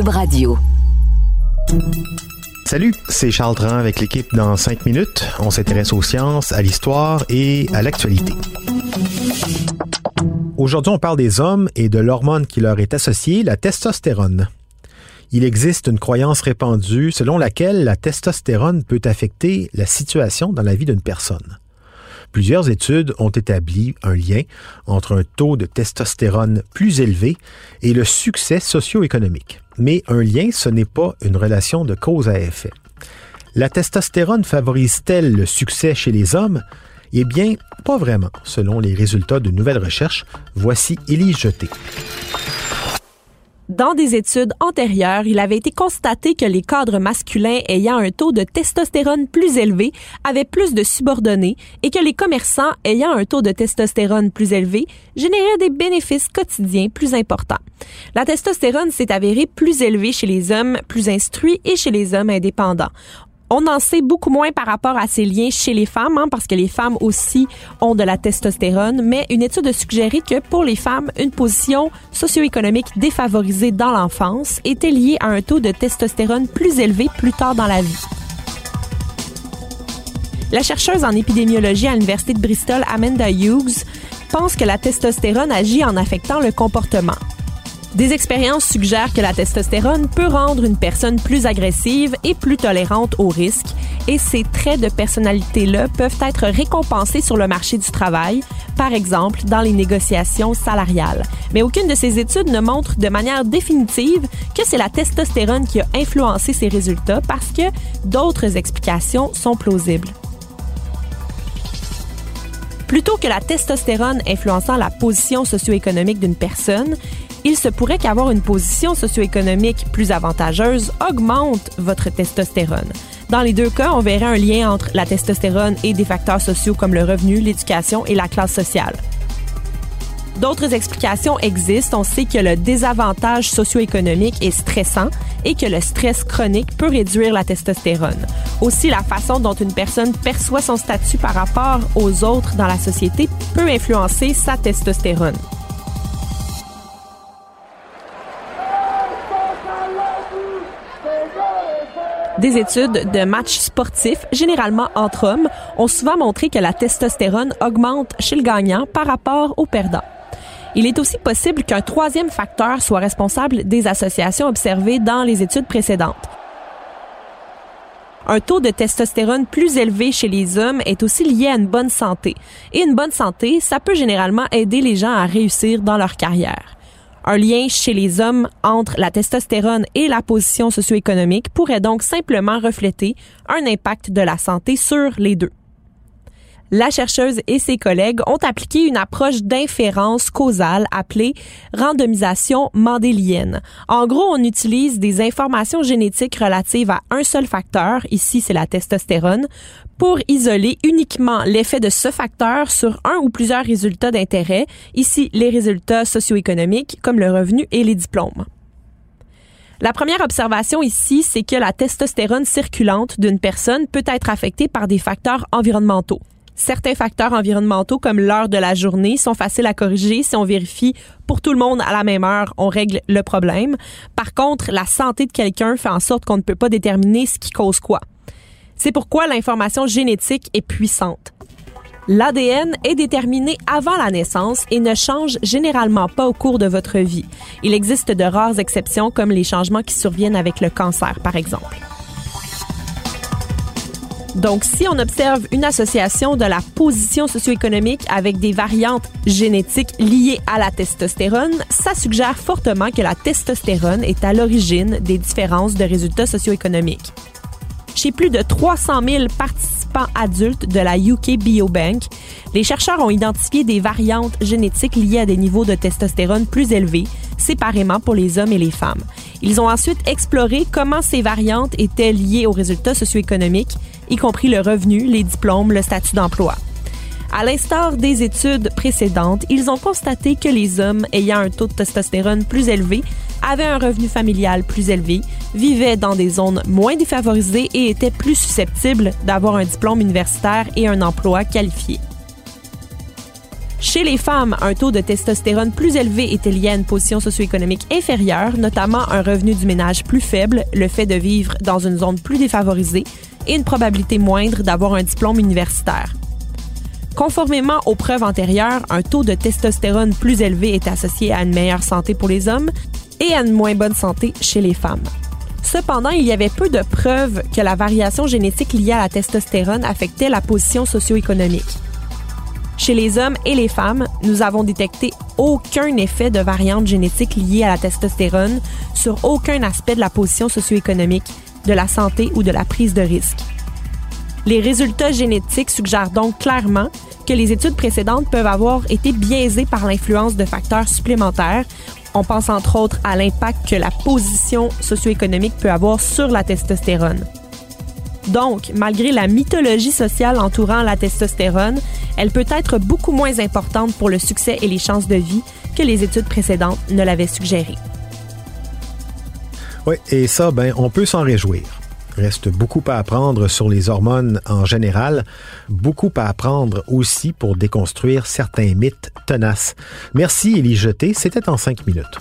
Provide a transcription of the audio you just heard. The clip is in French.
Radio. Salut, c'est Charles Tran avec l'équipe dans 5 minutes. On s'intéresse aux sciences, à l'histoire et à l'actualité. Aujourd'hui, on parle des hommes et de l'hormone qui leur est associée, la testostérone. Il existe une croyance répandue selon laquelle la testostérone peut affecter la situation dans la vie d'une personne. Plusieurs études ont établi un lien entre un taux de testostérone plus élevé et le succès socio-économique. Mais un lien, ce n'est pas une relation de cause à effet. La testostérone favorise-t-elle le succès chez les hommes? Eh bien, pas vraiment, selon les résultats de nouvelles recherches. Voici Élie Jeté. Dans des études antérieures, il avait été constaté que les cadres masculins ayant un taux de testostérone plus élevé avaient plus de subordonnés et que les commerçants ayant un taux de testostérone plus élevé généraient des bénéfices quotidiens plus importants. La testostérone s'est avérée plus élevée chez les hommes plus instruits et chez les hommes indépendants. On en sait beaucoup moins par rapport à ces liens chez les femmes, hein, parce que les femmes aussi ont de la testostérone, mais une étude a suggéré que pour les femmes, une position socio-économique défavorisée dans l'enfance était liée à un taux de testostérone plus élevé plus tard dans la vie. La chercheuse en épidémiologie à l'Université de Bristol, Amanda Hughes, pense que la testostérone agit en affectant le comportement. Des expériences suggèrent que la testostérone peut rendre une personne plus agressive et plus tolérante aux risques, et ces traits de personnalité-là peuvent être récompensés sur le marché du travail, par exemple dans les négociations salariales. Mais aucune de ces études ne montre de manière définitive que c'est la testostérone qui a influencé ces résultats parce que d'autres explications sont plausibles. Plutôt que la testostérone influençant la position socio-économique d'une personne, il se pourrait qu'avoir une position socio-économique plus avantageuse augmente votre testostérone. Dans les deux cas, on verrait un lien entre la testostérone et des facteurs sociaux comme le revenu, l'éducation et la classe sociale. D'autres explications existent. On sait que le désavantage socio-économique est stressant et que le stress chronique peut réduire la testostérone. Aussi, la façon dont une personne perçoit son statut par rapport aux autres dans la société peut influencer sa testostérone. Des études de matchs sportifs, généralement entre hommes, ont souvent montré que la testostérone augmente chez le gagnant par rapport au perdant. Il est aussi possible qu'un troisième facteur soit responsable des associations observées dans les études précédentes. Un taux de testostérone plus élevé chez les hommes est aussi lié à une bonne santé. Et une bonne santé, ça peut généralement aider les gens à réussir dans leur carrière. Un lien chez les hommes entre la testostérone et la position socio-économique pourrait donc simplement refléter un impact de la santé sur les deux la chercheuse et ses collègues ont appliqué une approche d'inférence causale appelée randomisation mendélienne. En gros, on utilise des informations génétiques relatives à un seul facteur, ici c'est la testostérone, pour isoler uniquement l'effet de ce facteur sur un ou plusieurs résultats d'intérêt, ici les résultats socio-économiques comme le revenu et les diplômes. La première observation ici, c'est que la testostérone circulante d'une personne peut être affectée par des facteurs environnementaux. Certains facteurs environnementaux comme l'heure de la journée sont faciles à corriger si on vérifie pour tout le monde à la même heure, on règle le problème. Par contre, la santé de quelqu'un fait en sorte qu'on ne peut pas déterminer ce qui cause quoi. C'est pourquoi l'information génétique est puissante. L'ADN est déterminé avant la naissance et ne change généralement pas au cours de votre vie. Il existe de rares exceptions comme les changements qui surviennent avec le cancer, par exemple. Donc, si on observe une association de la position socio-économique avec des variantes génétiques liées à la testostérone, ça suggère fortement que la testostérone est à l'origine des différences de résultats socio-économiques. Chez plus de 300 000 participants adultes de la UK Biobank, les chercheurs ont identifié des variantes génétiques liées à des niveaux de testostérone plus élevés, séparément pour les hommes et les femmes. Ils ont ensuite exploré comment ces variantes étaient liées aux résultats socio-économiques, y compris le revenu, les diplômes, le statut d'emploi. À l'instar des études précédentes, ils ont constaté que les hommes ayant un taux de testostérone plus élevé avaient un revenu familial plus élevé, vivaient dans des zones moins défavorisées et étaient plus susceptibles d'avoir un diplôme universitaire et un emploi qualifié. Chez les femmes, un taux de testostérone plus élevé était lié à une position socio-économique inférieure, notamment un revenu du ménage plus faible, le fait de vivre dans une zone plus défavorisée et une probabilité moindre d'avoir un diplôme universitaire. Conformément aux preuves antérieures, un taux de testostérone plus élevé est associé à une meilleure santé pour les hommes et à une moins bonne santé chez les femmes. Cependant, il y avait peu de preuves que la variation génétique liée à la testostérone affectait la position socio-économique. Chez les hommes et les femmes, nous avons détecté aucun effet de variante génétique liée à la testostérone sur aucun aspect de la position socio-économique, de la santé ou de la prise de risque. Les résultats génétiques suggèrent donc clairement que les études précédentes peuvent avoir été biaisées par l'influence de facteurs supplémentaires. On pense entre autres à l'impact que la position socio-économique peut avoir sur la testostérone. Donc, malgré la mythologie sociale entourant la testostérone, elle peut être beaucoup moins importante pour le succès et les chances de vie que les études précédentes ne l'avaient suggéré. Oui, et ça, ben, on peut s'en réjouir. Reste beaucoup à apprendre sur les hormones en général, beaucoup à apprendre aussi pour déconstruire certains mythes tenaces. Merci Élie Jeté, c'était en cinq minutes.